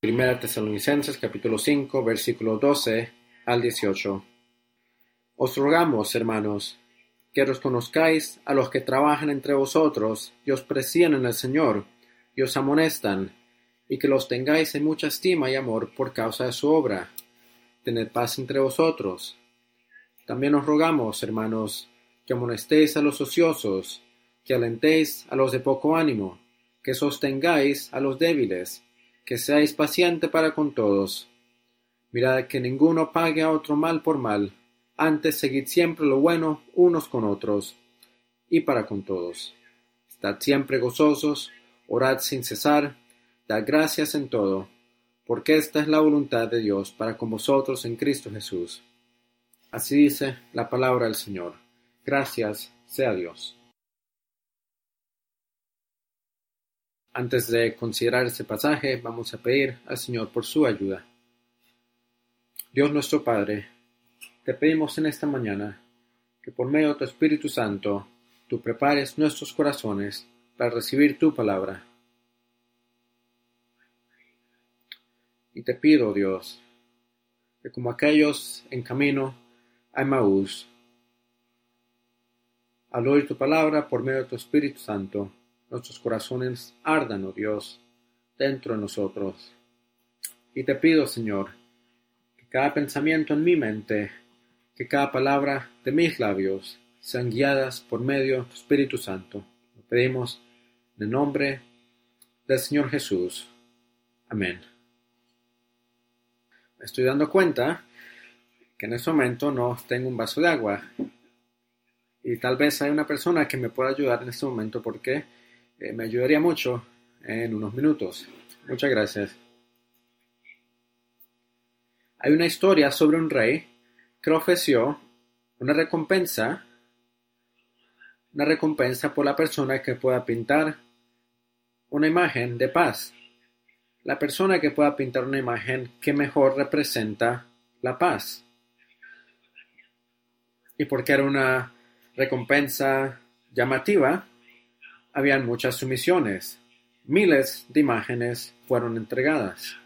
Primera Tesalonicenses capítulo 5 versículo 12 al 18. Os rogamos, hermanos, que reconozcáis a los que trabajan entre vosotros y os presiden en el Señor y os amonestan, y que los tengáis en mucha estima y amor por causa de su obra. Tened paz entre vosotros. También os rogamos, hermanos, que amonestéis a los ociosos, que alentéis a los de poco ánimo, que sostengáis a los débiles, que seáis paciente para con todos. Mirad que ninguno pague a otro mal por mal, antes seguid siempre lo bueno unos con otros y para con todos. Estad siempre gozosos, orad sin cesar, dad gracias en todo, porque esta es la voluntad de Dios para con vosotros en Cristo Jesús. Así dice la palabra del Señor. Gracias sea Dios. Antes de considerar este pasaje, vamos a pedir al Señor por su ayuda. Dios nuestro Padre, te pedimos en esta mañana que por medio de tu Espíritu Santo tú prepares nuestros corazones para recibir tu palabra. Y te pido, Dios, que como aquellos en camino a Emmaús, al oír tu palabra por medio de tu Espíritu Santo, nuestros corazones ardan, oh Dios, dentro de nosotros. Y te pido, Señor, que cada pensamiento en mi mente, que cada palabra de mis labios sean guiadas por medio de tu Espíritu Santo. Lo pedimos en el nombre del Señor Jesús. Amén. Estoy dando cuenta que en este momento no tengo un vaso de agua. Y tal vez hay una persona que me pueda ayudar en este momento porque eh, me ayudaría mucho en unos minutos. Muchas gracias. Hay una historia sobre un rey que ofreció una recompensa, una recompensa por la persona que pueda pintar una imagen de paz. La persona que pueda pintar una imagen que mejor representa la paz. Y porque era una recompensa llamativa, habían muchas sumisiones. Miles de imágenes fueron entregadas.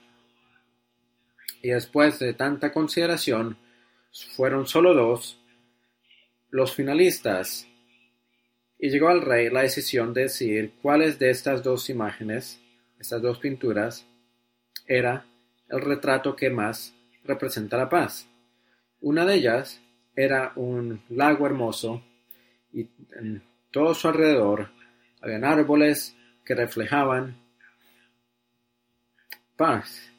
Y después de tanta consideración, fueron solo dos los finalistas. Y llegó al rey la decisión de decir cuáles de estas dos imágenes, estas dos pinturas, era el retrato que más representa la paz. Una de ellas era un lago hermoso y en todo su alrededor habían árboles que reflejaban paz,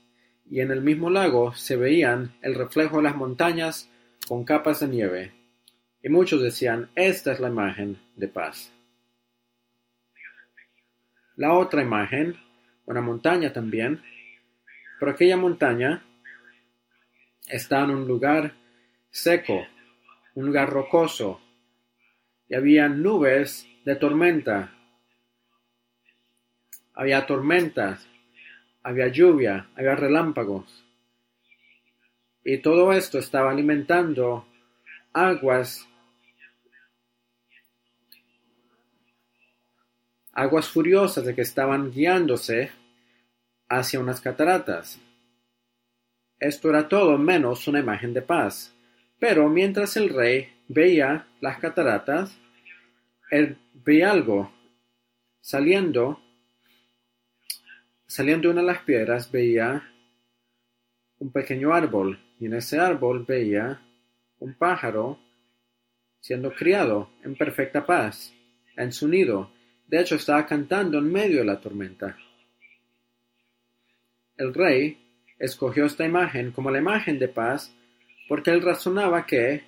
y en el mismo lago se veían el reflejo de las montañas con capas de nieve, y muchos decían, esta es la imagen de paz. La otra imagen, una montaña también, pero aquella montaña está en un lugar seco, un lugar rocoso, y había nubes de tormenta había tormentas, había lluvia, había relámpagos. Y todo esto estaba alimentando aguas, aguas furiosas de que estaban guiándose hacia unas cataratas. Esto era todo menos una imagen de paz. Pero mientras el rey veía las cataratas, él veía algo saliendo Saliendo una de las piedras veía un pequeño árbol, y en ese árbol veía un pájaro siendo criado en perfecta paz, en su nido. De hecho, estaba cantando en medio de la tormenta. El rey escogió esta imagen como la imagen de paz porque él razonaba que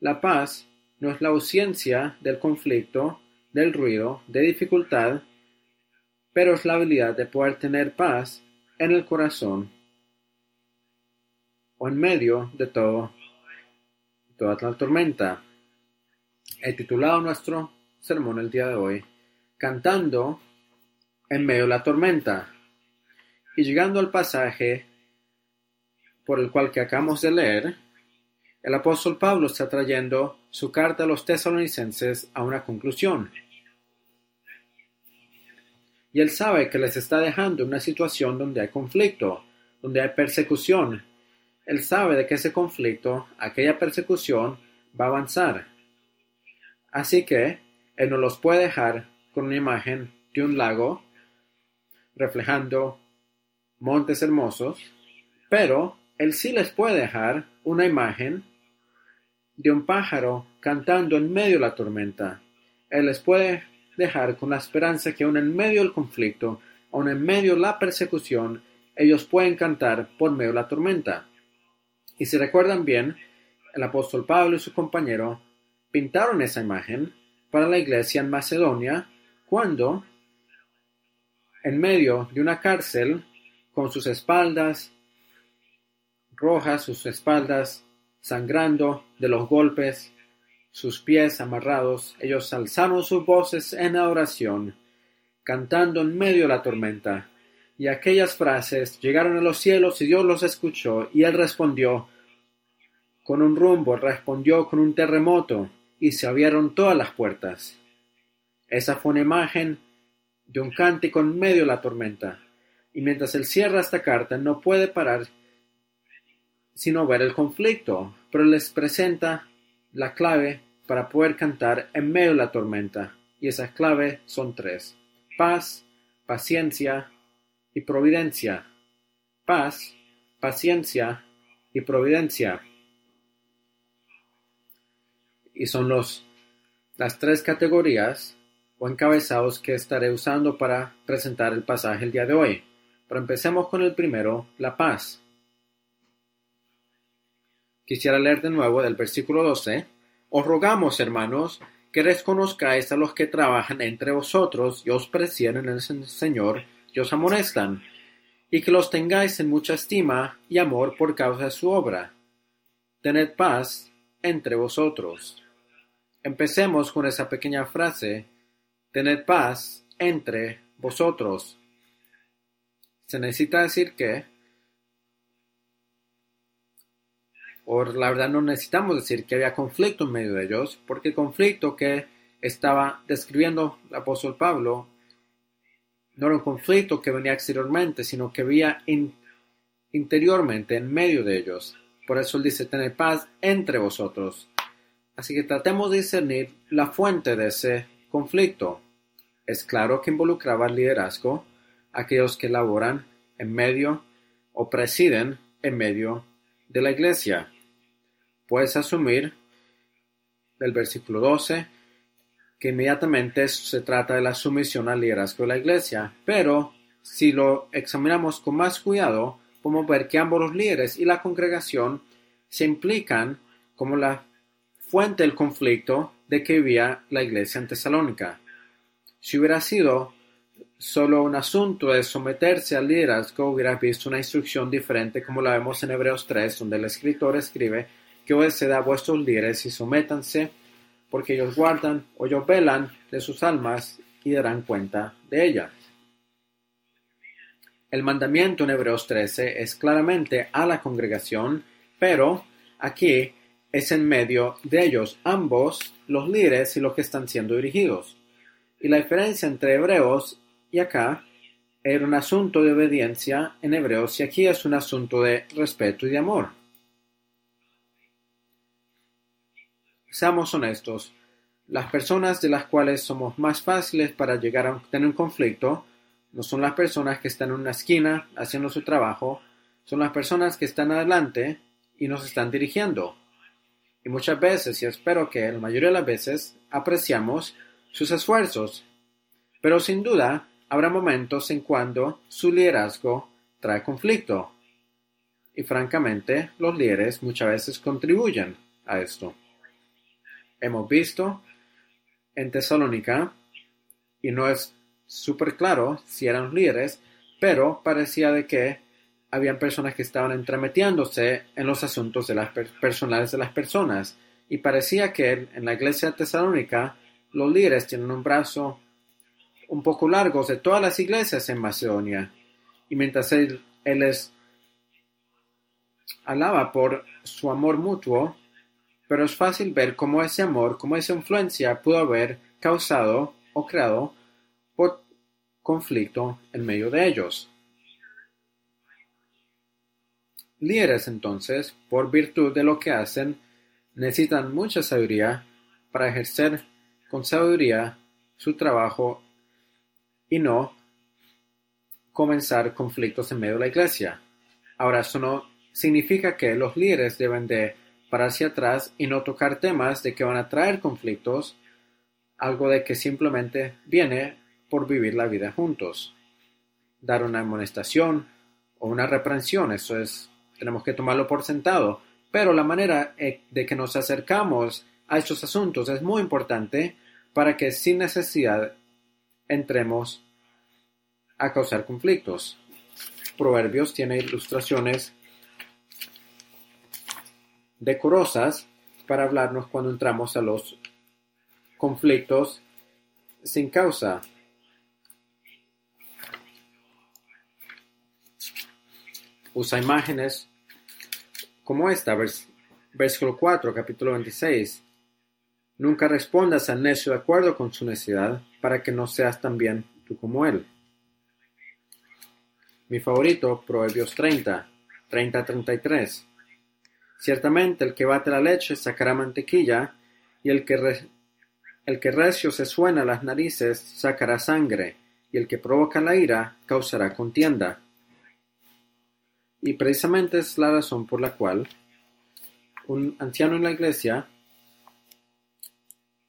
la paz no es la ausencia del conflicto, del ruido, de dificultad, pero es la habilidad de poder tener paz en el corazón o en medio de todo, toda la tormenta. He titulado nuestro sermón el día de hoy, Cantando en medio de la tormenta. Y llegando al pasaje por el cual que acabamos de leer, el apóstol Pablo está trayendo su carta a los tesalonicenses a una conclusión y él sabe que les está dejando una situación donde hay conflicto. donde hay persecución. Él sabe de que ese conflicto, aquella persecución, va a avanzar. Así que Él no los puede dejar con una imagen de un lago reflejando montes hermosos, pero Él sí les puede dejar una imagen de un pájaro cantando en medio de la tormenta. Él les puede dejar con la esperanza que aun en medio del conflicto, aun en medio de la persecución, ellos pueden cantar por medio de la tormenta. Y si recuerdan bien, el apóstol Pablo y su compañero pintaron esa imagen para la iglesia en Macedonia cuando, en medio de una cárcel, con sus espaldas rojas, sus espaldas sangrando de los golpes, sus pies amarrados, ellos alzaron sus voces en oración, cantando en medio de la tormenta. Y aquellas frases llegaron a los cielos y Dios los escuchó, y él respondió con un rumbo, respondió con un terremoto, y se abrieron todas las puertas. Esa fue una imagen de un cántico en medio de la tormenta. Y mientras él cierra esta carta, no puede parar sino ver el conflicto, pero les presenta la clave para poder cantar en medio de la tormenta. Y esas claves son tres. Paz, paciencia y providencia. Paz, paciencia y providencia. Y son los, las tres categorías o encabezados que estaré usando para presentar el pasaje el día de hoy. Pero empecemos con el primero, la paz. Quisiera leer de nuevo del versículo 12. Os rogamos, hermanos, que reconozcáis a los que trabajan entre vosotros y os presiden en el Señor y os amonestan, y que los tengáis en mucha estima y amor por causa de su obra. Tened paz entre vosotros. Empecemos con esa pequeña frase. Tened paz entre vosotros. Se necesita decir que o la verdad no necesitamos decir que había conflicto en medio de ellos, porque el conflicto que estaba describiendo el apóstol Pablo no era un conflicto que venía exteriormente, sino que había interiormente en medio de ellos. Por eso él dice, tener paz entre vosotros. Así que tratemos de discernir la fuente de ese conflicto. Es claro que involucraba el liderazgo, aquellos que laboran en medio o presiden en medio de la iglesia puedes asumir del versículo 12 que inmediatamente se trata de la sumisión al liderazgo de la iglesia, pero si lo examinamos con más cuidado, podemos ver que ambos los líderes y la congregación se implican como la fuente del conflicto de que vivía la iglesia en Tesalónica. Si hubiera sido solo un asunto de someterse al liderazgo, hubieras visto una instrucción diferente como la vemos en Hebreos 3, donde el escritor escribe que da a vuestros líderes y sométanse, porque ellos guardan o ellos velan de sus almas y darán cuenta de ellas. El mandamiento en Hebreos 13 es claramente a la congregación, pero aquí es en medio de ellos, ambos, los líderes y los que están siendo dirigidos. Y la diferencia entre Hebreos y acá era un asunto de obediencia en Hebreos y aquí es un asunto de respeto y de amor. Seamos honestos, las personas de las cuales somos más fáciles para llegar a tener un conflicto no son las personas que están en una esquina haciendo su trabajo, son las personas que están adelante y nos están dirigiendo. Y muchas veces, y espero que la mayoría de las veces, apreciamos sus esfuerzos. Pero sin duda, habrá momentos en cuando su liderazgo trae conflicto. Y francamente, los líderes muchas veces contribuyen a esto hemos visto en Tesalónica, y no es súper claro si eran líderes, pero parecía de que habían personas que estaban entremetiéndose en los asuntos de las personales de las personas, y parecía que en la iglesia tesalónica los líderes tienen un brazo un poco largo de todas las iglesias en Macedonia, y mientras él, él les alaba por su amor mutuo, pero es fácil ver cómo ese amor, cómo esa influencia pudo haber causado o creado por conflicto en medio de ellos. líderes entonces, por virtud de lo que hacen, necesitan mucha sabiduría para ejercer con sabiduría su trabajo y no comenzar conflictos en medio de la iglesia. Ahora, eso no significa que los líderes deben de pararse atrás y no tocar temas de que van a traer conflictos, algo de que simplemente viene por vivir la vida juntos. Dar una amonestación o una reprensión, eso es, tenemos que tomarlo por sentado, pero la manera eh, de que nos acercamos a estos asuntos es muy importante para que sin necesidad entremos a causar conflictos. Proverbios tiene ilustraciones decorosas para hablarnos cuando entramos a los conflictos sin causa. Usa imágenes como esta, versículo 4, capítulo 26. Nunca respondas al necio de acuerdo con su necesidad, para que no seas también tú como él. Mi favorito, Proverbios 30, 30-33. Ciertamente el que bate la leche sacará mantequilla, y el que, el que recio se suena las narices sacará sangre, y el que provoca la ira causará contienda. Y precisamente es la razón por la cual un anciano en la iglesia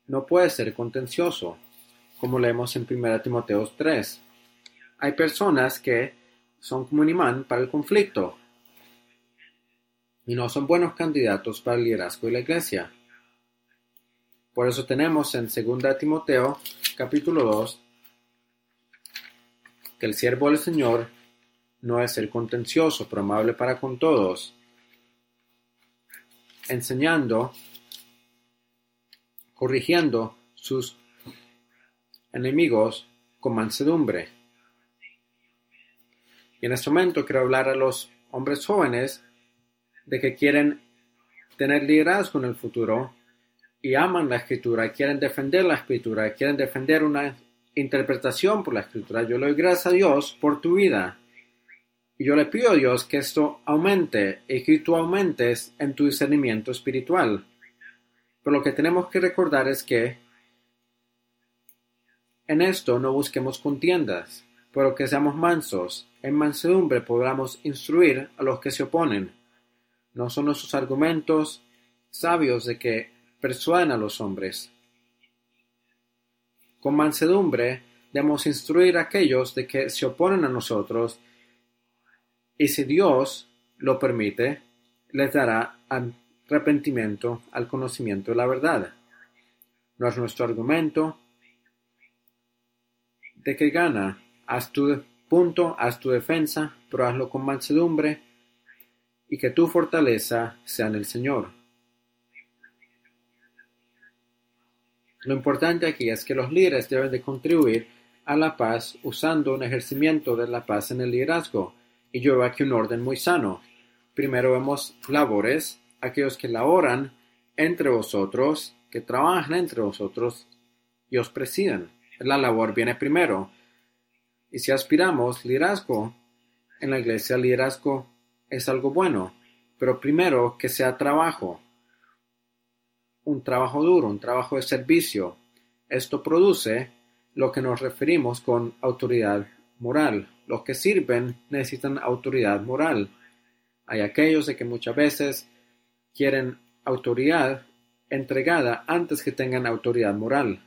no puede ser contencioso, como leemos en 1 Timoteo 3. Hay personas que son como un imán para el conflicto y no son buenos candidatos para el liderazgo de la iglesia. Por eso tenemos en 2 Timoteo capítulo 2 que el siervo del Señor no es ser contencioso, pero amable para con todos, enseñando, corrigiendo sus enemigos con mansedumbre. Y en este momento quiero hablar a los hombres jóvenes de que quieren tener liderazgo en el futuro y aman la escritura, quieren defender la escritura, quieren defender una interpretación por la escritura. Yo le doy gracias a Dios por tu vida. Y yo le pido a Dios que esto aumente y que tú aumentes en tu discernimiento espiritual. Pero lo que tenemos que recordar es que en esto no busquemos contiendas, pero que seamos mansos. En mansedumbre podamos instruir a los que se oponen. No son nuestros argumentos sabios de que persuaden a los hombres. Con mansedumbre debemos instruir a aquellos de que se oponen a nosotros y si Dios lo permite, les dará arrepentimiento al conocimiento de la verdad. No es nuestro argumento de que gana, haz tu punto, haz tu defensa, pero hazlo con mansedumbre y que tu fortaleza sea en el Señor. Lo importante aquí es que los líderes deben de contribuir a la paz usando un ejercimiento de la paz en el liderazgo. Y yo veo aquí un orden muy sano. Primero vemos labores, aquellos que laboran entre vosotros, que trabajan entre vosotros y os presiden. La labor viene primero. Y si aspiramos liderazgo en la iglesia, liderazgo es algo bueno, pero primero que sea trabajo, un trabajo duro, un trabajo de servicio. Esto produce lo que nos referimos con autoridad moral. Los que sirven necesitan autoridad moral. Hay aquellos de que muchas veces quieren autoridad entregada antes que tengan autoridad moral.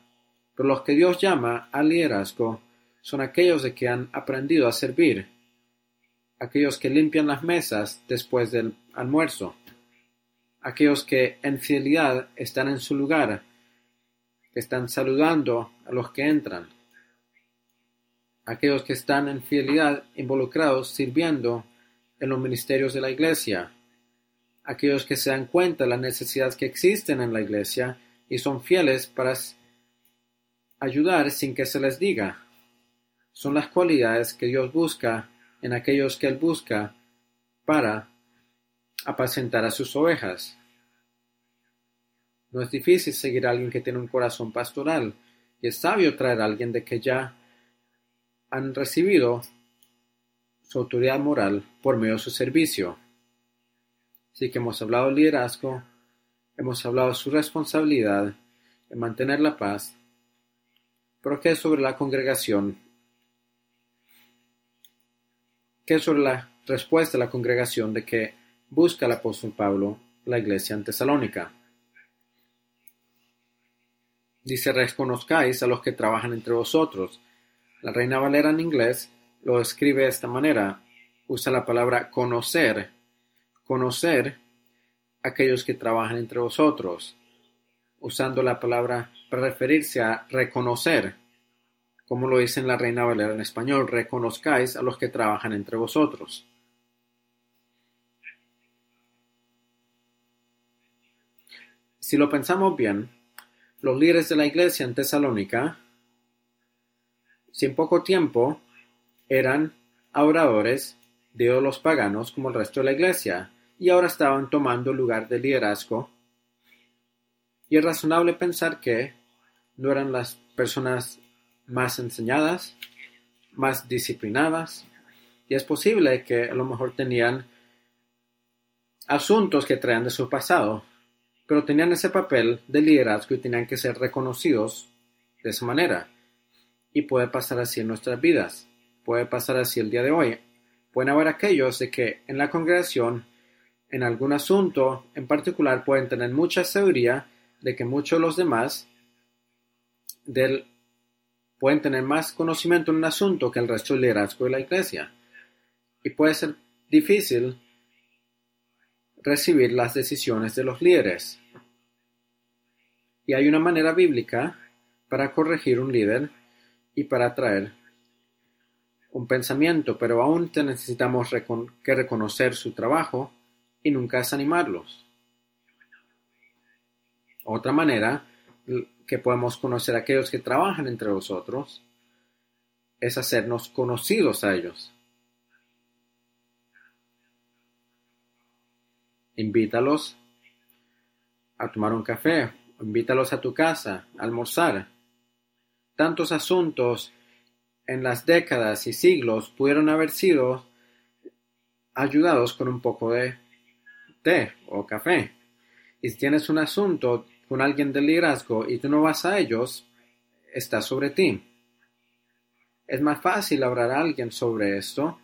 Pero los que Dios llama al liderazgo son aquellos de que han aprendido a servir, aquellos que limpian las mesas después del almuerzo, aquellos que en fidelidad están en su lugar, que están saludando a los que entran, aquellos que están en fidelidad involucrados sirviendo en los ministerios de la iglesia, aquellos que se dan cuenta de las necesidades que existen en la iglesia y son fieles para ayudar sin que se les diga. Son las cualidades que Dios busca en aquellos que Él busca para apacentar a sus ovejas. No es difícil seguir a alguien que tiene un corazón pastoral y es sabio traer a alguien de que ya han recibido su autoridad moral por medio de su servicio. Así que hemos hablado del liderazgo, hemos hablado de su responsabilidad en mantener la paz, pero ¿qué es sobre la congregación? ¿Qué es sobre la respuesta de la congregación de que busca el apóstol Pablo la iglesia en Tesalónica? Dice, reconozcáis a los que trabajan entre vosotros. La Reina Valera en inglés lo escribe de esta manera. Usa la palabra conocer. Conocer aquellos que trabajan entre vosotros. Usando la palabra para referirse a reconocer. Como lo dice la Reina Valera en español, reconozcáis a los que trabajan entre vosotros. Si lo pensamos bien, los líderes de la iglesia en Tesalónica, si en poco tiempo eran adoradores de los paganos como el resto de la iglesia, y ahora estaban tomando lugar de liderazgo. Y es razonable pensar que no eran las personas más enseñadas, más disciplinadas, y es posible que a lo mejor tenían asuntos que traían de su pasado, pero tenían ese papel de liderazgo y tenían que ser reconocidos de esa manera. Y puede pasar así en nuestras vidas, puede pasar así el día de hoy. Pueden haber aquellos de que en la congregación, en algún asunto en particular, pueden tener mucha seguridad de que muchos de los demás del, pueden tener más conocimiento en un asunto que el resto del liderazgo de la iglesia. Y puede ser difícil recibir las decisiones de los líderes. Y hay una manera bíblica para corregir un líder y para traer un pensamiento, pero aún necesitamos que reconocer su trabajo y nunca desanimarlos. Otra manera que podemos conocer a aquellos que trabajan entre nosotros es hacernos conocidos a ellos. Invítalos a tomar un café, invítalos a tu casa, a almorzar. Tantos asuntos en las décadas y siglos pudieron haber sido ayudados con un poco de té o café. Y si tienes un asunto con alguien de liderazgo y tú no vas a ellos, está sobre ti. Es más fácil hablar a alguien sobre esto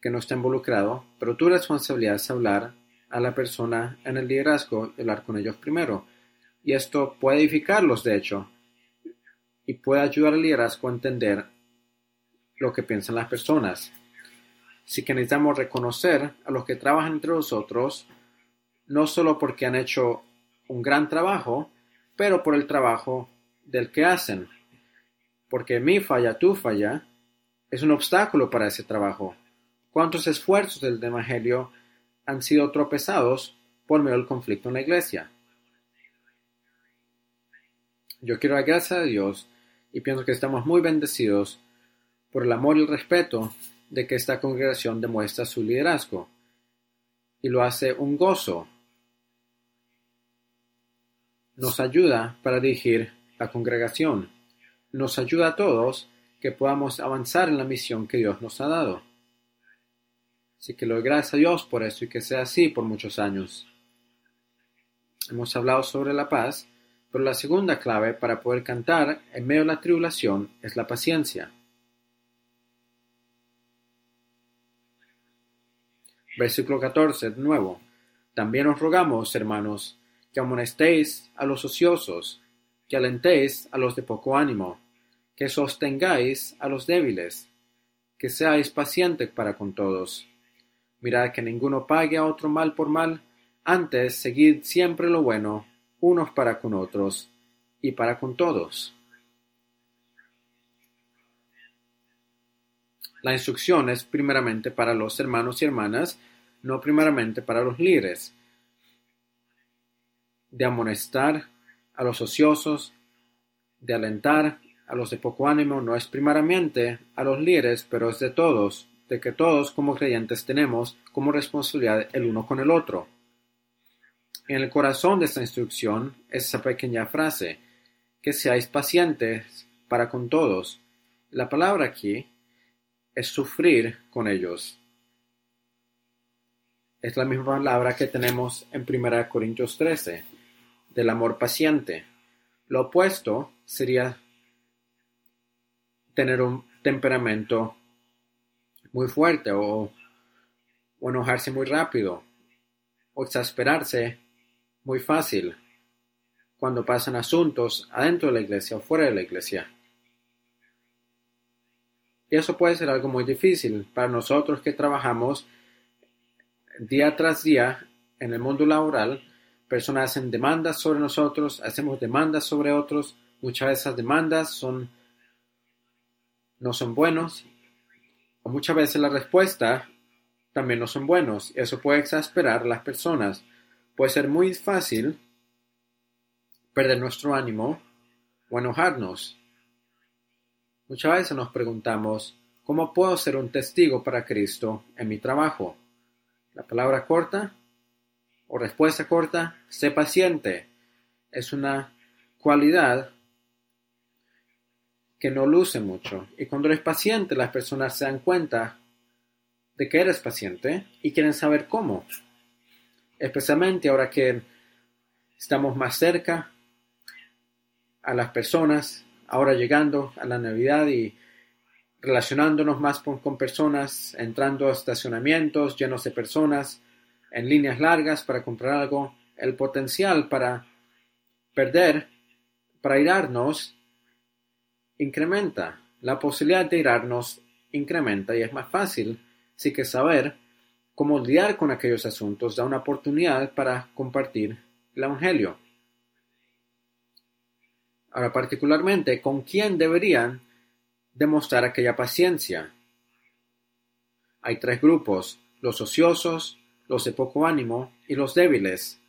que no está involucrado, pero tu responsabilidad es hablar a la persona en el liderazgo y hablar con ellos primero. Y esto puede edificarlos, de hecho, y puede ayudar al liderazgo a entender lo que piensan las personas. Así que necesitamos reconocer a los que trabajan entre nosotros, no solo porque han hecho un gran trabajo, pero por el trabajo del que hacen. Porque mi falla, tu falla, es un obstáculo para ese trabajo. ¿Cuántos esfuerzos del Evangelio han sido tropezados por medio del conflicto en la iglesia. Yo quiero dar gracias a Dios y pienso que estamos muy bendecidos por el amor y el respeto de que esta congregación demuestra su liderazgo y lo hace un gozo. Nos ayuda para dirigir la congregación. Nos ayuda a todos que podamos avanzar en la misión que Dios nos ha dado. Así que le doy gracias a Dios por eso y que sea así por muchos años. Hemos hablado sobre la paz, pero la segunda clave para poder cantar en medio de la tribulación es la paciencia. Versículo 14, de nuevo. También os rogamos, hermanos, que amonestéis a los ociosos, que alentéis a los de poco ánimo, que sostengáis a los débiles, que seáis pacientes para con todos. Mirad que ninguno pague a otro mal por mal, antes seguid siempre lo bueno, unos para con otros y para con todos. La instrucción es primeramente para los hermanos y hermanas, no primeramente para los líderes. De amonestar a los ociosos, de alentar a los de poco ánimo, no es primeramente a los líderes, pero es de todos, de que todos como creyentes tenemos como responsabilidad el uno con el otro. En el corazón de esta instrucción es esa pequeña frase, que seáis pacientes para con todos. La palabra aquí es sufrir con ellos. es la misma palabra que tenemos en 1 Corintios 13, del amor paciente. Lo opuesto sería tener un temperamento muy fuerte o, enojarse muy rápido o exasperarse muy fácil cuando pasan asuntos adentro de la iglesia o fuera de la iglesia. Y eso puede ser algo muy difícil para nosotros que trabajamos día tras día en el mundo laboral. Personas hacen demandas sobre nosotros, hacemos demandas sobre otros. Muchas de esas demandas son, no son buenos. O muchas veces la respuesta también no son buenos. Eso puede exasperar a las personas. Puede ser muy fácil perder nuestro ánimo o enojarnos. Muchas veces nos preguntamos, ¿cómo puedo ser un testigo para Cristo en mi trabajo? La palabra corta o respuesta corta, sé paciente. Es una cualidad que no luce mucho. Y cuando eres paciente, las personas se dan cuenta de que eres paciente y quieren saber cómo. Especialmente ahora que estamos más cerca a las personas ahora llegando a la Navidad y relacionándonos más con, personas, entrando a estacionamientos llenos de personas, en líneas largas para comprar algo, el potencial para perder, para irarnos, incrementa. La posibilidad de irarnos incrementa y es más fácil, sí que saber cómo lidiar con aquellos asuntos da una oportunidad para compartir el Evangelio. Ahora, particularmente, ¿con quién deberían demostrar aquella paciencia? Hay tres grupos, los ociosos, los de poco ánimo y los débiles.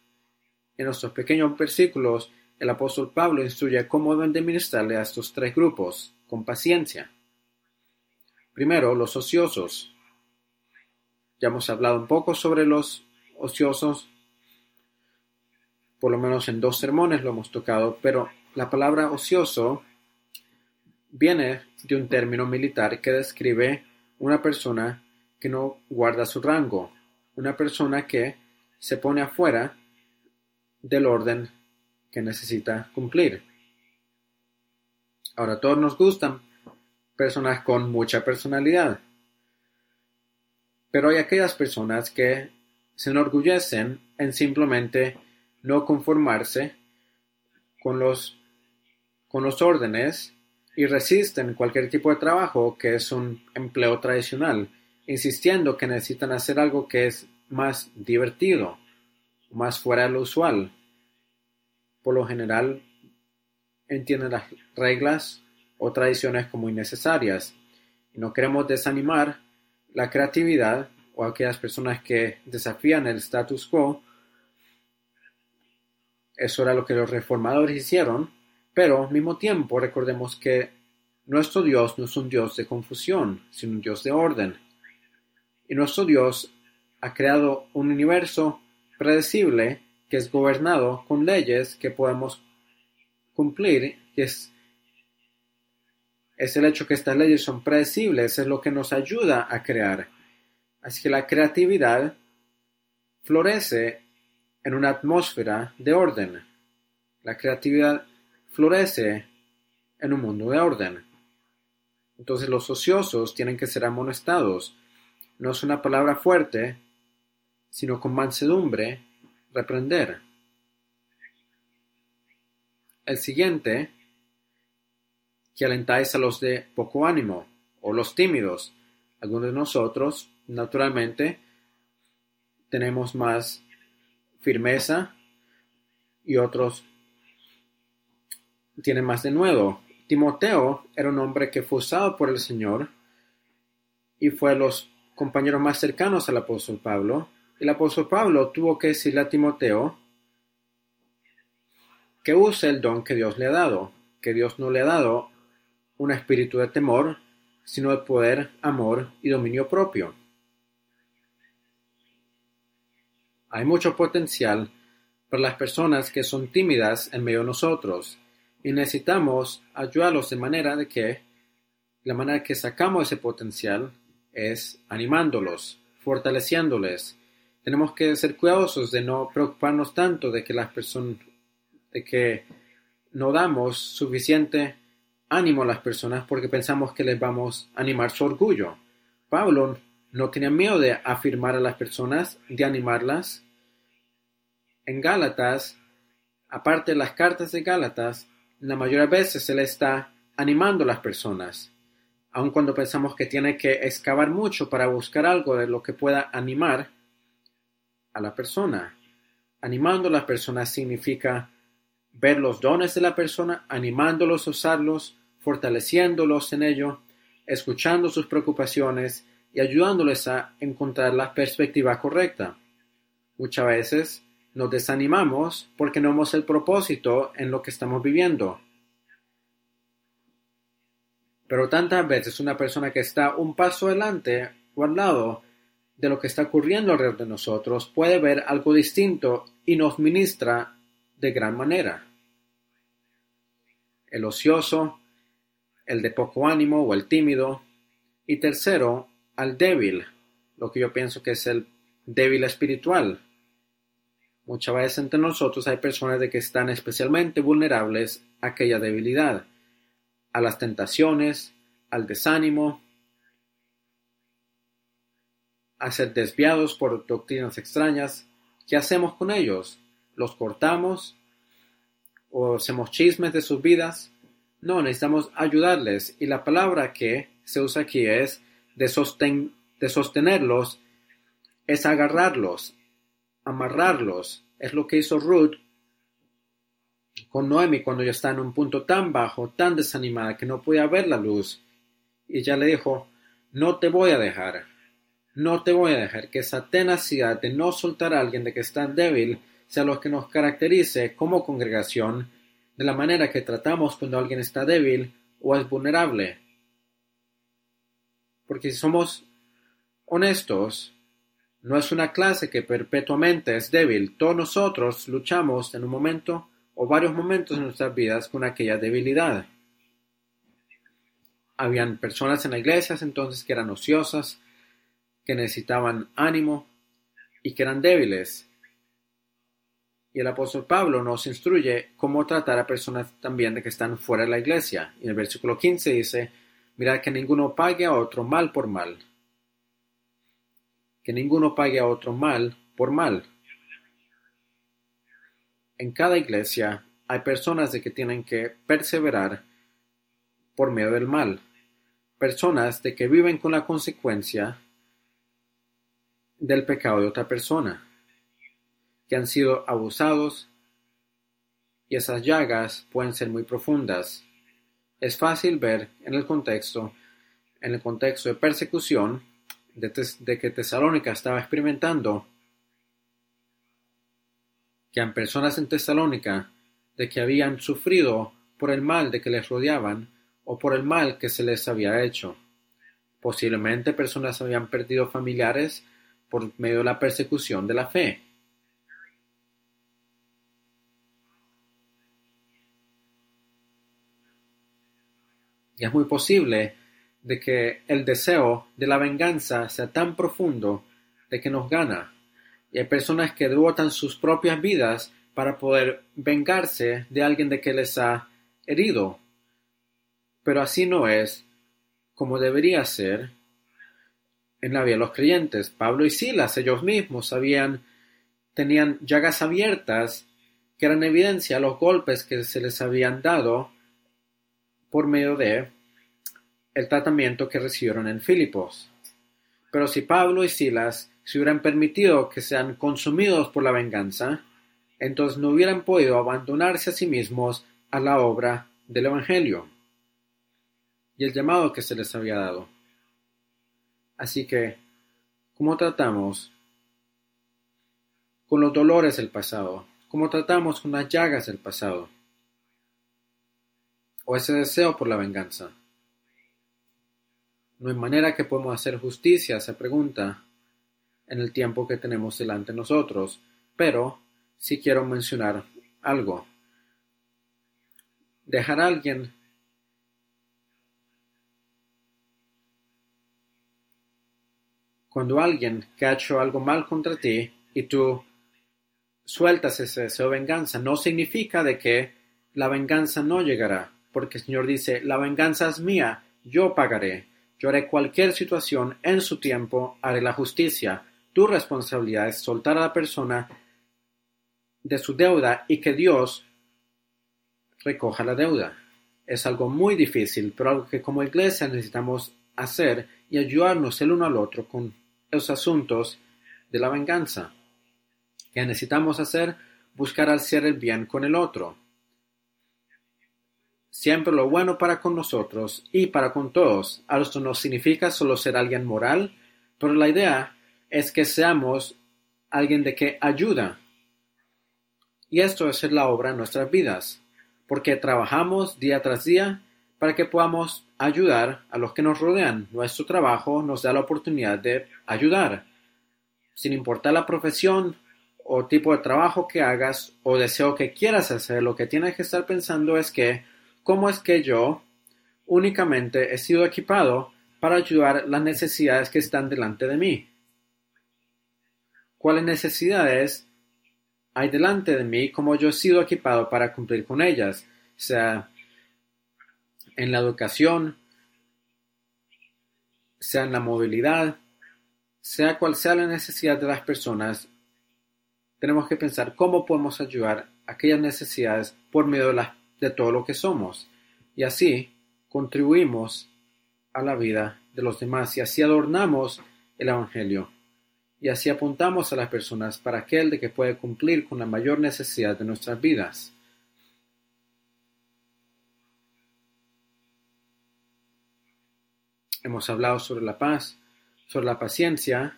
En nuestros pequeños versículos, el apóstol Pablo instruye cómo deben de ministrarle a estos tres grupos, con paciencia. Primero, los ociosos. Ya hemos hablado un poco sobre los ociosos, por lo menos en dos sermones lo hemos tocado, pero la palabra ocioso viene de un término militar que describe una persona que no guarda su rango, una persona que se pone afuera del orden que necesita cumplir. Ahora, todos nos gustan personas con mucha personalidad, pero hay aquellas personas que se enorgullecen en simplemente no conformarse con los con los órdenes y resisten cualquier tipo de trabajo que es un empleo tradicional, insistiendo que necesitan hacer algo que es más divertido, más fuera de lo usual. Por lo general, entienden las reglas o tradiciones como innecesarias y no queremos desanimar la creatividad o aquellas personas que desafían el status quo. Eso era lo que los reformadores hicieron pero al mismo tiempo recordemos que nuestro Dios no es un Dios de confusión, sino un Dios de orden. Y nuestro Dios ha creado un universo predecible que es gobernado con leyes que podemos cumplir, y es, es el hecho que estas leyes son predecibles, es lo que nos ayuda a crear. Así que la creatividad florece en una atmósfera de orden. La creatividad florece en un mundo de orden. Entonces los ociosos tienen que ser amonestados. No es una palabra fuerte, sino con mansedumbre, reprender. El siguiente, que alentáis a los de poco ánimo o los tímidos. Algunos de nosotros, naturalmente, tenemos más firmeza y otros tiene más de nuevo. Timoteo era un hombre que fue usado por el Señor y fue los compañeros más cercanos al apóstol Pablo. El apóstol Pablo tuvo que decirle a Timoteo que use el don que Dios le ha dado, que Dios no le ha dado un espíritu de temor, sino de poder, amor y dominio propio. Hay mucho potencial para las personas que son tímidas en medio de nosotros y necesitamos ayudarlos de manera de que la manera que sacamos ese potencial es animándolos, fortaleciéndoles tenemos que ser cuidadosos de no preocuparnos tanto de que las personas, de que no damos suficiente ánimo a las personas porque pensamos que les vamos a animar su orgullo. Pablo no tenía miedo de afirmar a las personas, de animarlas. En Gálatas, aparte de las cartas de Gálatas, la mayoría de veces se le está animando a las personas, aun cuando pensamos que tiene que excavar mucho para buscar algo de lo que pueda animar a la persona. Animando a las personas significa ver los dones de la persona, animándolos a usarlos, fortaleciéndolos en ello, escuchando sus preocupaciones y ayudándoles a encontrar la perspectiva correcta. Muchas veces nos desanimamos porque no vemos el propósito en lo que estamos viviendo. Pero tantas veces una persona que está un paso adelante o al lado de lo que está ocurriendo alrededor de nosotros puede ver algo distinto y nos ministra de gran manera. El ocioso, el de poco ánimo o el tímido, y tercero, al débil, lo que yo pienso que es el débil espiritual. Muchas veces entre nosotros hay personas de que están especialmente vulnerables a aquella debilidad, a las tentaciones, al desánimo, a ser desviados por doctrinas extrañas. ¿Qué hacemos con ellos? ¿Los cortamos? ¿O hacemos chismes de sus vidas? No, necesitamos ayudarles. Y la palabra que se usa aquí es de, de sostenerlos es agarrarlos, amarrarlos. Es lo que hizo Ruth con Noemi cuando ya está en un punto tan bajo, tan desanimada, que no podía ver la luz. Y ella le dijo, no te voy a dejar, no te voy a dejar que esa tenacidad de no soltar a alguien de que está débil sea lo que nos caracterice como congregación de la manera que tratamos cuando alguien está débil o es vulnerable. Porque si somos honestos, no es una clase que perpetuamente es débil. Todos nosotros luchamos en un momento o varios momentos en nuestras vidas con aquella debilidad. Habían personas en la iglesia entonces que eran ociosas, que necesitaban ánimo y que eran débiles. Y el apóstol Pablo nos instruye cómo tratar a personas también de que están fuera de la iglesia. Y en el versículo 15 dice, Mirad que ninguno pague a otro mal por mal. Que ninguno pague a otro mal por mal. En cada iglesia hay personas de que tienen que perseverar por medio del mal. Personas de que viven con la consecuencia del pecado de otra persona. Que han sido abusados y esas llagas pueden ser muy profundas es fácil ver en el contexto, en el contexto de persecución de, que Tesalónica estaba experimentando, que personas en Tesalónica de que habían sufrido por el mal de que les rodeaban o por el mal que se les había hecho. Posiblemente personas habían perdido familiares por medio de la persecución de la fe. Y es muy posible de que el deseo de la venganza sea tan profundo de que nos gana. Y hay personas que devotan sus propias vidas para poder vengarse de alguien de que les ha herido. Pero así no es como debería ser en la vida de los creyentes. Pablo y Silas, ellos mismos, tenían llagas abiertas que eran evidencia de los golpes que se les habían dado por medio de el tratamiento que recibieron en Filipos. Pero si Pablo y Silas se hubieran permitido que sean consumidos por la venganza, entonces no hubieran podido abandonarse a sí mismos a la obra del Evangelio y el llamado que se les había dado. Así que, ¿cómo tratamos con los dolores del pasado? ¿Cómo tratamos con las llagas del pasado? o ese deseo por la venganza. No hay manera que podemos hacer justicia a esa pregunta en el tiempo que tenemos delante de nosotros, pero sí quiero mencionar algo. Dejar a alguien Cuando alguien que ha hecho algo mal contra ti y tú sueltas ese deseo de venganza, no significa de que la venganza no llegará, porque el Señor dice, la venganza es mía, yo pagaré, yo haré cualquier situación en su tiempo, haré la justicia. Tu responsabilidad es soltar a la persona de su deuda y que Dios recoja la deuda. Es algo muy difícil, pero algo que como iglesia necesitamos hacer y ayudarnos el uno al otro con los asuntos de la venganza. Que necesitamos hacer? Buscar hacer el bien con el otro. Siempre lo bueno para con nosotros y para con todos. Esto no significa solo ser alguien moral, pero la idea es que seamos alguien de que ayuda. Y esto es la obra en nuestras vidas, porque trabajamos día tras día para que podamos ayudar a los que nos rodean. Nuestro trabajo nos da la oportunidad de ayudar. Sin importar la profesión o tipo de trabajo que hagas o deseo que quieras hacer, lo que tienes que estar pensando es que cómo es que yo únicamente he sido equipado para ayudar las necesidades que están delante de mí. ¿Cuáles necesidades hay delante de mí? ¿Cómo yo he sido equipado para cumplir con ellas? Sea en la educación, sea en la movilidad, sea cual sea la necesidad de las personas, tenemos que pensar cómo podemos ayudar a aquellas necesidades por medio de de todo lo que somos, y así contribuimos a la vida de los demás y así adornamos el Evangelio y así apuntamos a las personas para aquel de que puede cumplir con la mayor necesidad de nuestras vidas. Hemos hablado sobre la paz, sobre la paciencia,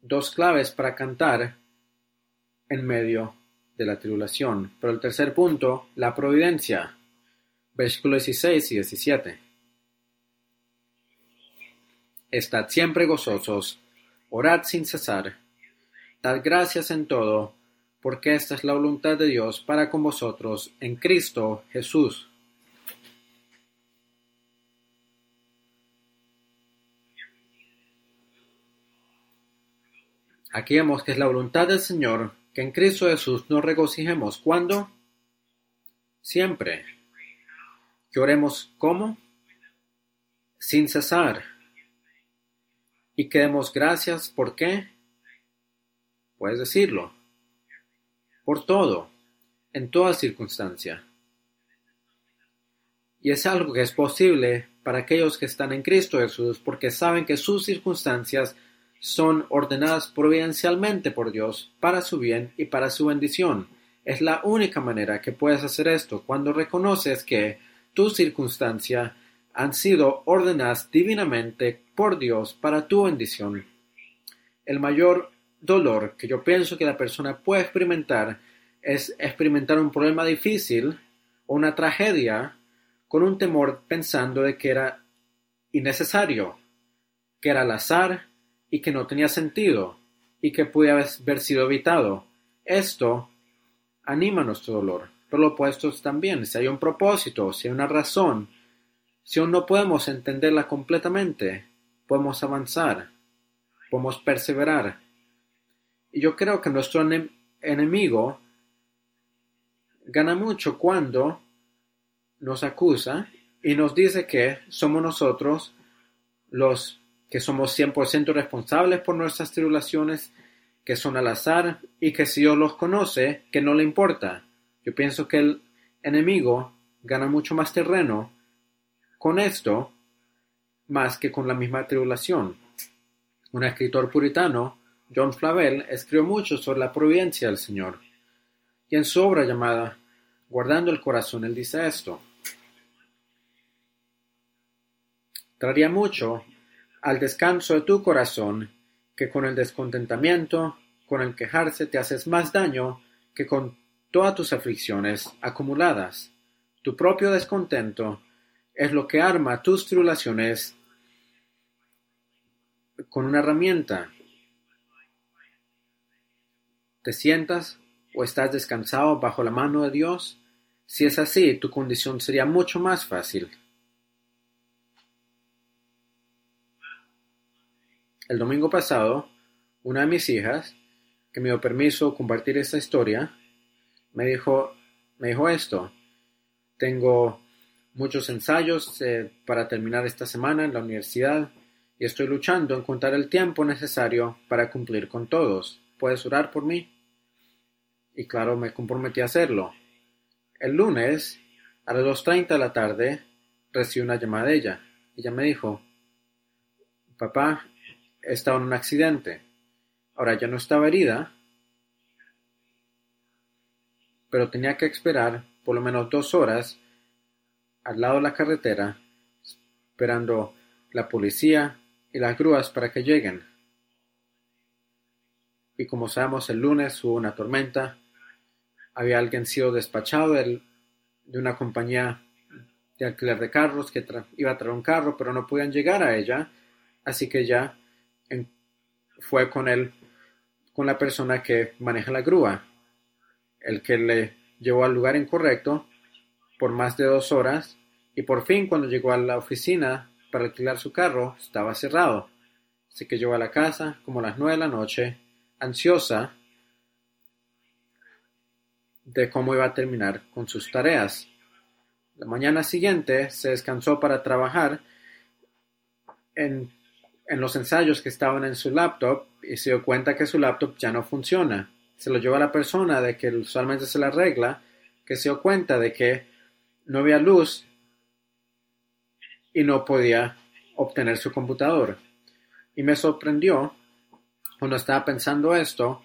dos claves para cantar en medio de la tribulación. Pero el tercer punto, la providencia. Versículos 16 y 17. Estad siempre gozosos, orad sin cesar, dad gracias en todo, porque esta es la voluntad de Dios para con vosotros en Cristo Jesús. Aquí vemos que es la voluntad del Señor que en Cristo Jesús nos regocijemos. ¿Cuándo? Siempre. Que oremos ¿cómo? Sin cesar. Y que demos gracias, ¿por qué? Puedes decirlo. Por todo, en toda circunstancia. Y es algo que es posible para aquellos que están en Cristo Jesús porque saben que sus circunstancias son ordenadas providencialmente por Dios para su bien y para su bendición. Es la única manera que puedes hacer esto cuando reconoces que tus circunstancias han sido ordenadas divinamente por Dios para tu bendición. El mayor dolor que yo pienso que la persona puede experimentar es experimentar un problema difícil o una tragedia con un temor pensando de que era innecesario, que era al azar, y que no tenía sentido y que puede haber sido evitado. Esto anima nuestro dolor, pero lo opuesto también. Si hay un propósito, si hay una razón, si aún no podemos entenderla completamente, podemos avanzar, podemos perseverar. Y yo creo que nuestro enemigo gana mucho cuando nos acusa y nos dice que somos nosotros los que somos 100% responsables por nuestras tribulaciones, que son al azar y que si Dios los conoce, que no le importa. Yo pienso que el enemigo gana mucho más terreno con esto más que con la misma tribulación. Un escritor puritano, John Flavel, escribió mucho sobre la providencia del Señor. Y en su obra llamada Guardando el corazón, él dice esto. Traría mucho al descanso de tu corazón, que con el descontentamiento, con el quejarse te haces más daño que con todas tus aflicciones acumuladas. Tu propio descontento es lo que arma tus tribulaciones con una herramienta. ¿Te sientas o estás descansado bajo la mano de Dios? Si es así, tu condición sería mucho más fácil. El domingo pasado, una de mis hijas, que me dio permiso compartir esta historia, me dijo, me dijo esto. Tengo muchos ensayos eh, para terminar esta semana en la universidad y estoy luchando en encontrar el tiempo necesario para cumplir con todos. ¿Puedes orar por mí? Y claro, me comprometí a hacerlo. El lunes, a las 2.30 de la tarde, recibí una llamada de ella. Ella me dijo, papá, he estado en un accidente. Ahora ya no estaba herida, pero tenía que esperar por lo menos dos horas al lado de la carretera, esperando la policía y las grúas para que lleguen. Y como sabemos, el lunes hubo una tormenta, había alguien sido despachado de una compañía de alquiler de carros que iba a traer un carro, pero no podían llegar a ella, así que ya fue con él, con la persona que maneja la grúa, el que le llevó al lugar incorrecto por más de dos horas y por fin cuando llegó a la oficina para alquilar su carro estaba cerrado. Así que llegó a la casa como las nueve de la noche, ansiosa de cómo iba a terminar con sus tareas. La mañana siguiente se descansó para trabajar en, en, los ensayos que estaban en su laptop y se dio cuenta que su laptop ya no funciona. Se lo llevó a la persona de que usualmente se la arregla, que se dio cuenta de que no había luz y no podía obtener su computador. Y me sorprendió, cuando estaba pensando esto,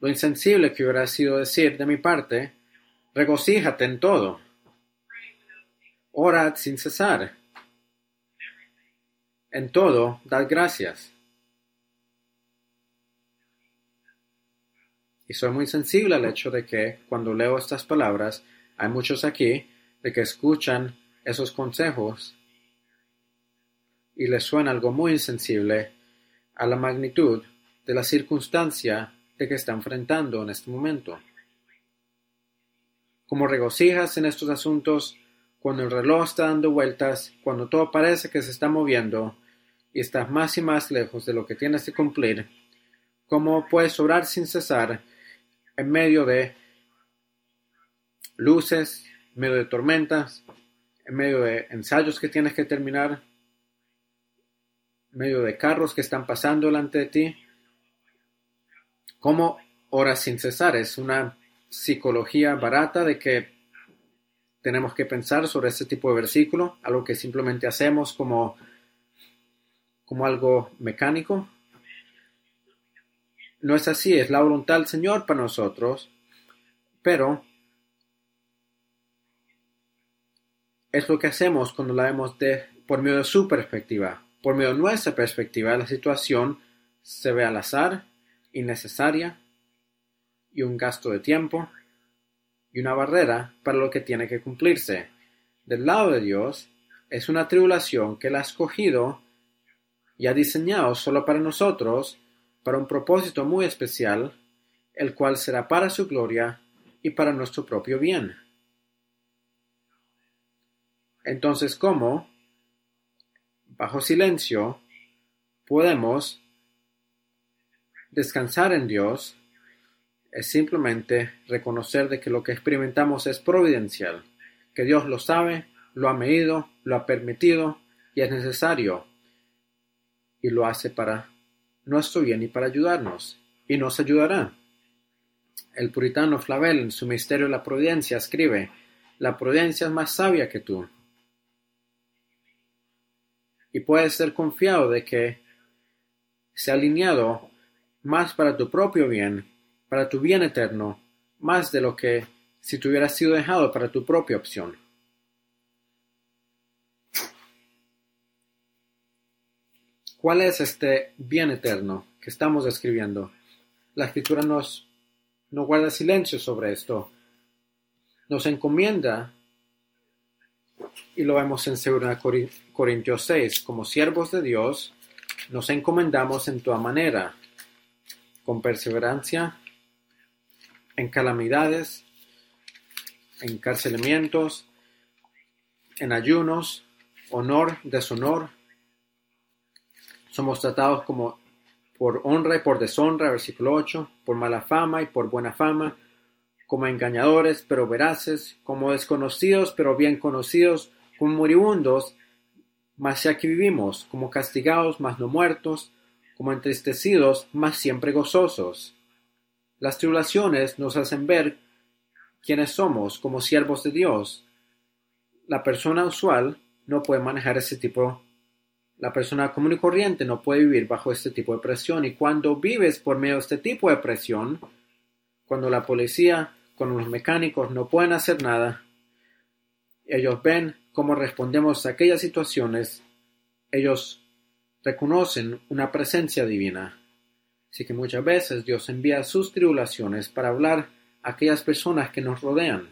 lo insensible que hubiera sido decir de mi parte, regocíjate en todo. Orad sin cesar. En todo, dad gracias. Y soy muy sensible al hecho de que cuando leo estas palabras, hay muchos aquí de que escuchan esos consejos y les suena algo muy insensible a la magnitud de la circunstancia de que está enfrentando en este momento. Como regocijas en estos asuntos cuando el reloj está dando vueltas, cuando todo parece que se está moviendo y estás más y más lejos de lo que tienes que cumplir, ¿cómo puedes orar sin cesar en medio de luces, en medio de tormentas, en medio de ensayos que tienes que terminar, en medio de carros que están pasando delante de ti? ¿Cómo oras sin cesar? Es una psicología barata de que tenemos que pensar sobre este tipo de versículo, algo que simplemente hacemos como, como algo mecánico. No es así, es la voluntad del Señor para nosotros, pero es lo que hacemos cuando la vemos de, por medio de su perspectiva. Por medio de nuestra perspectiva, la situación se ve al azar, innecesaria, y un gasto de tiempo, y una barrera para lo que tiene que cumplirse. Del lado de Dios, es una tribulación que Él ha escogido y ha diseñado solo para nosotros, para un propósito muy especial, el cual será para su gloria y para nuestro propio bien. Entonces, ¿cómo, bajo silencio, podemos descansar en Dios es simplemente reconocer de que lo que experimentamos es providencial, que Dios lo sabe, lo ha medido, lo ha permitido y es necesario y lo hace para nuestro bien y para ayudarnos y nos ayudará. El puritano Flavel en su misterio de la providencia escribe, la providencia es más sabia que tú. Y puedes ser confiado de que se ha alineado más para tu propio bien para tu bien eterno, más de lo que si te hubieras sido dejado para tu propia opción. ¿Cuál es este bien eterno que estamos describiendo? La escritura nos no guarda silencio sobre esto. Nos encomienda, y lo vemos en 2 Corintios 6, como siervos de Dios, nos encomendamos en toda manera, con perseverancia, en calamidades, en encarcelamientos, en ayunos, honor, deshonor. Somos tratados como por honra y por deshonra, versículo 8, por mala fama y por buena fama, como engañadores pero veraces, como desconocidos pero bien conocidos, como moribundos, mas ya que vivimos, como castigados mas no muertos, como entristecidos mas siempre gozosos. Las tribulaciones nos hacen ver quiénes somos como siervos de Dios. La persona usual no puede manejar ese tipo la persona común y corriente no puede vivir bajo este tipo de presión y cuando vives por medio de este tipo de presión, cuando la policía, cuando los mecánicos no pueden hacer nada, ellos ven cómo respondemos a aquellas situaciones, ellos reconocen una presencia divina. Así que muchas veces Dios envía sus tribulaciones para hablar a aquellas personas que nos rodean.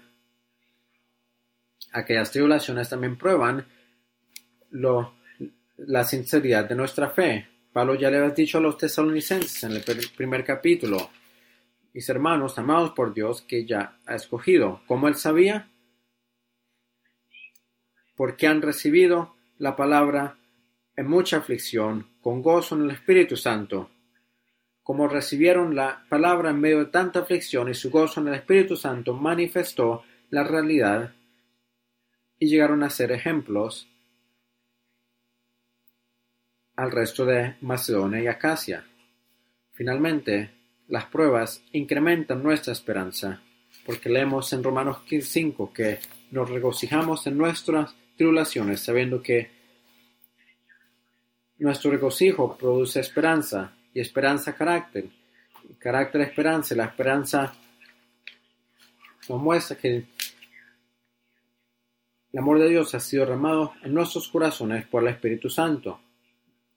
Aquellas tribulaciones también prueban lo la sinceridad de nuestra fe. Pablo ya le había dicho a los tesalonicenses en el primer capítulo, mis hermanos amados por Dios que ya ha escogido. ¿Cómo él sabía? Porque han recibido la palabra en mucha aflicción, con gozo en el Espíritu Santo. Como recibieron la palabra en medio de tanta aflicción y su gozo en el Espíritu Santo manifestó la realidad y llegaron a ser ejemplos al resto de Macedonia y Acacia. Finalmente, las pruebas incrementan nuestra esperanza, porque leemos en Romanos 5 que nos regocijamos en nuestras tribulaciones, sabiendo que nuestro regocijo produce esperanza, y esperanza carácter, carácter esperanza, la esperanza nos muestra que el amor de Dios ha sido derramado en nuestros corazones por el Espíritu Santo.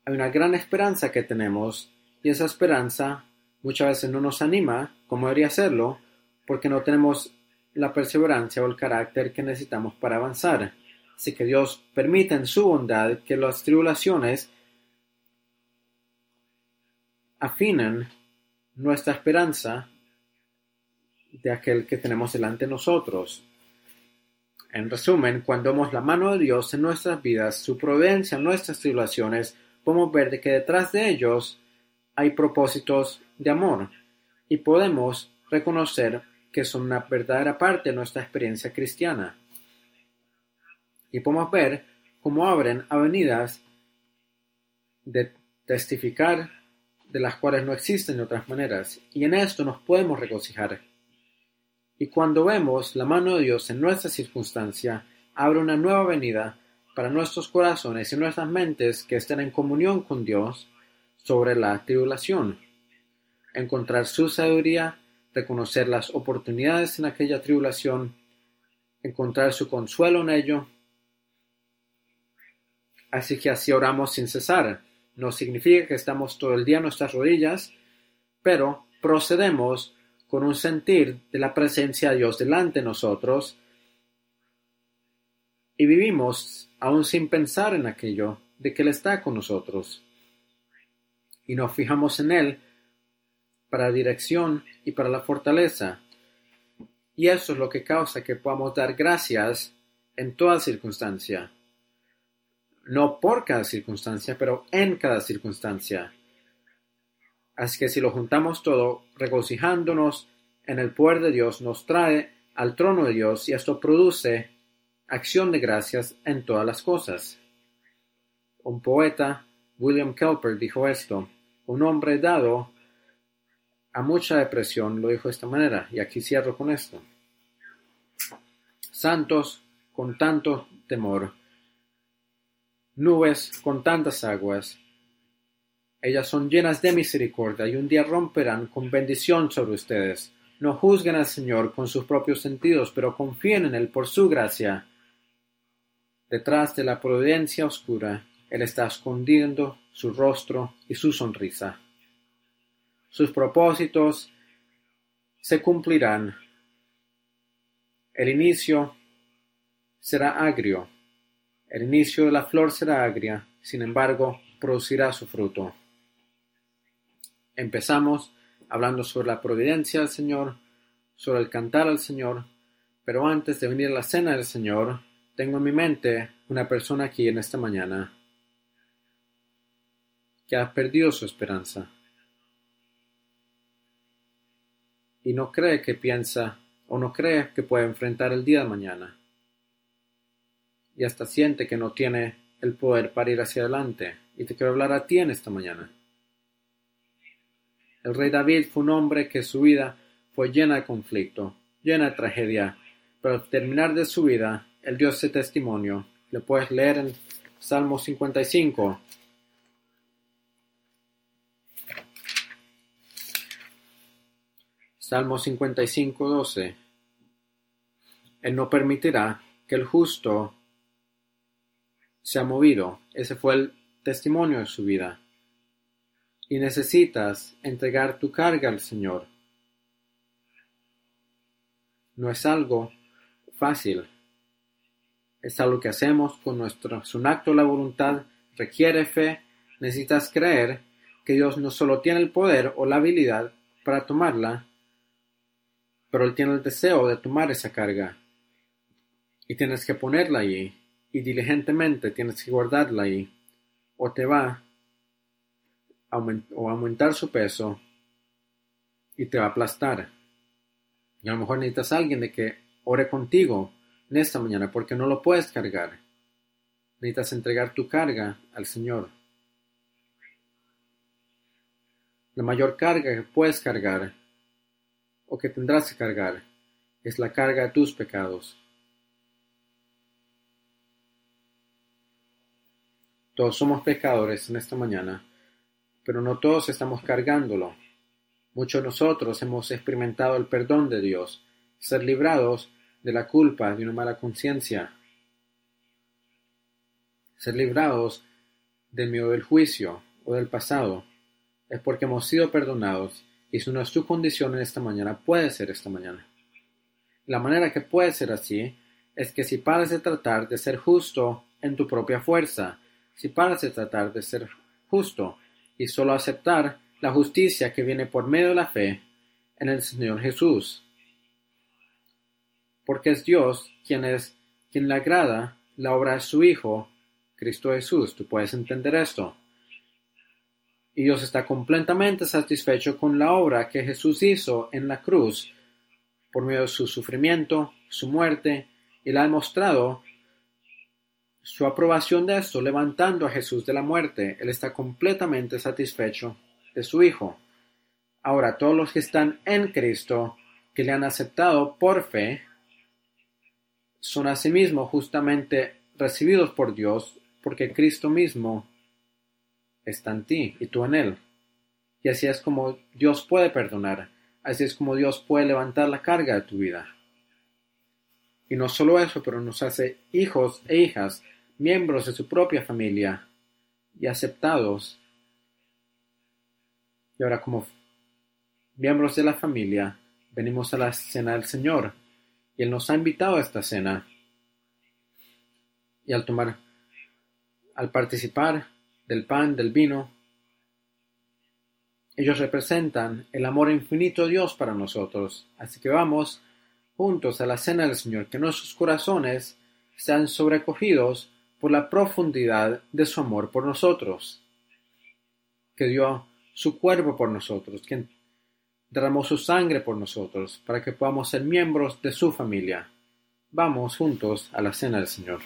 Hay una gran esperanza que tenemos y esa esperanza muchas veces no nos anima como debería serlo porque no tenemos la perseverancia o el carácter que necesitamos para avanzar. Así que Dios permite en su bondad que las tribulaciones afinen nuestra esperanza de aquel que tenemos delante de nosotros. En resumen, cuando vemos la mano de Dios en nuestras vidas, su providencia en nuestras tribulaciones, podemos ver que detrás de ellos hay propósitos de amor y podemos reconocer que son una verdadera parte de nuestra experiencia cristiana. Y podemos ver cómo abren avenidas de testificar de las cuales no existen de otras maneras, y en esto nos podemos regocijar. Y cuando vemos la mano de Dios en nuestra circunstancia, abre una nueva avenida para nuestros corazones y nuestras mentes que estén en comunión con Dios sobre la tribulación. Encontrar su sabiduría, reconocer las oportunidades en aquella tribulación, encontrar su consuelo en ello. Así que así oramos sin cesar. No significa que estamos todo el día en nuestras rodillas, pero procedemos con un sentir de la presencia de Dios delante de nosotros y vivimos aún sin pensar en aquello de que Él está con nosotros. Y nos fijamos en Él para dirección y para la fortaleza. Y eso es lo que causa que podamos dar gracias en toda circunstancia. No por cada circunstancia, pero en cada circunstancia. Así que si lo juntamos todo, regocijándonos en el poder de Dios, nos trae al trono de Dios y esto produce acción de gracias en todas las cosas. Un poeta, William Cowper, dijo esto, un hombre dado a mucha depresión lo dijo de esta manera, y aquí cierro con esto. Santos con tanto temor, nubes con tantas aguas, ellas son llenas de misericordia y un día romperán con bendición sobre ustedes. No juzguen al Señor con sus propios sentidos, pero confíen en Él por su gracia Detrás de la providencia oscura, Él está escondiendo su rostro y su sonrisa. Sus propósitos se cumplirán. El inicio será agrio. El inicio de la flor será agria, sin embargo, producirá su fruto. Empezamos hablando sobre la providencia del Señor, sobre el cantar al Señor, pero antes de venir a la cena del Señor, tengo en mi mente una persona aquí en esta mañana que ha perdido su esperanza. Y no cree que piensa o no cree que puede enfrentar el día de mañana. Y hasta siente que no tiene el poder para ir hacia adelante. Y te quiero hablar a ti en esta mañana. El rey David fue un hombre que su vida fue llena de conflicto, llena de tragedia, pero al terminar de su vida, él dio ese testimonio. Le puedes leer en Salmo 55. Salmo 55, 12. Él no permitirá que el justo sea movido. Ese fue el testimonio de su vida. Y necesitas entregar tu carga al Señor. No es algo fácil. Es algo que hacemos con nuestro, es un acto de la voluntad, requiere fe, necesitas creer que Dios no solo tiene el poder o la habilidad para tomarla, pero Él tiene el deseo de tomar esa carga. Y tienes que ponerla allí, y diligentemente tienes que guardarla ahí, o te va a aumentar su peso y te va a aplastar. Y a lo mejor necesitas a alguien de que ore contigo en esta mañana porque no lo puedes cargar. Necesitas entregar tu carga al Señor. La mayor carga que puedes cargar o que tendrás que cargar es la carga de tus pecados. Todos somos pecadores en esta mañana, pero no todos estamos cargándolo. Muchos de nosotros hemos experimentado el perdón de Dios, ser librados de la culpa de una mala conciencia, ser librados del miedo del juicio o del pasado, es porque hemos sido perdonados y si no es tu condición en esta mañana, puede ser esta mañana. La manera que puede ser así es que si pares de tratar de ser justo en tu propia fuerza, si paras de tratar de ser justo y solo aceptar la justicia que viene por medio de la fe en el Señor Jesús. Porque es Dios quien es quien le agrada la obra de su Hijo, Cristo Jesús. Tú puedes entender esto. Y Dios está completamente satisfecho con la obra que Jesús hizo en la cruz por medio de su sufrimiento, su muerte, y la ha demostrado su aprobación de esto, levantando a Jesús de la muerte, Él está completamente satisfecho de su Hijo. Ahora, todos los que están en Cristo, que le han aceptado por fe, son asimismo justamente recibidos por Dios, porque Cristo mismo está en ti y tú en Él. Y así es como Dios puede perdonar, así es como Dios puede levantar la carga de tu vida. Y no solo eso, pero nos hace hijos e hijas miembros de su propia familia y aceptados. Y ahora como miembros de la familia, venimos a la cena del Señor y Él nos ha invitado a esta cena. Y al tomar, al participar del pan, del vino, ellos representan el amor infinito de Dios para nosotros. Así que vamos juntos a la cena del Señor, que nuestros corazones sean sobrecogidos por la profundidad de su amor por nosotros, que dio su cuerpo por nosotros, que derramó su sangre por nosotros, para que podamos ser miembros de su familia. Vamos juntos a la cena del Señor.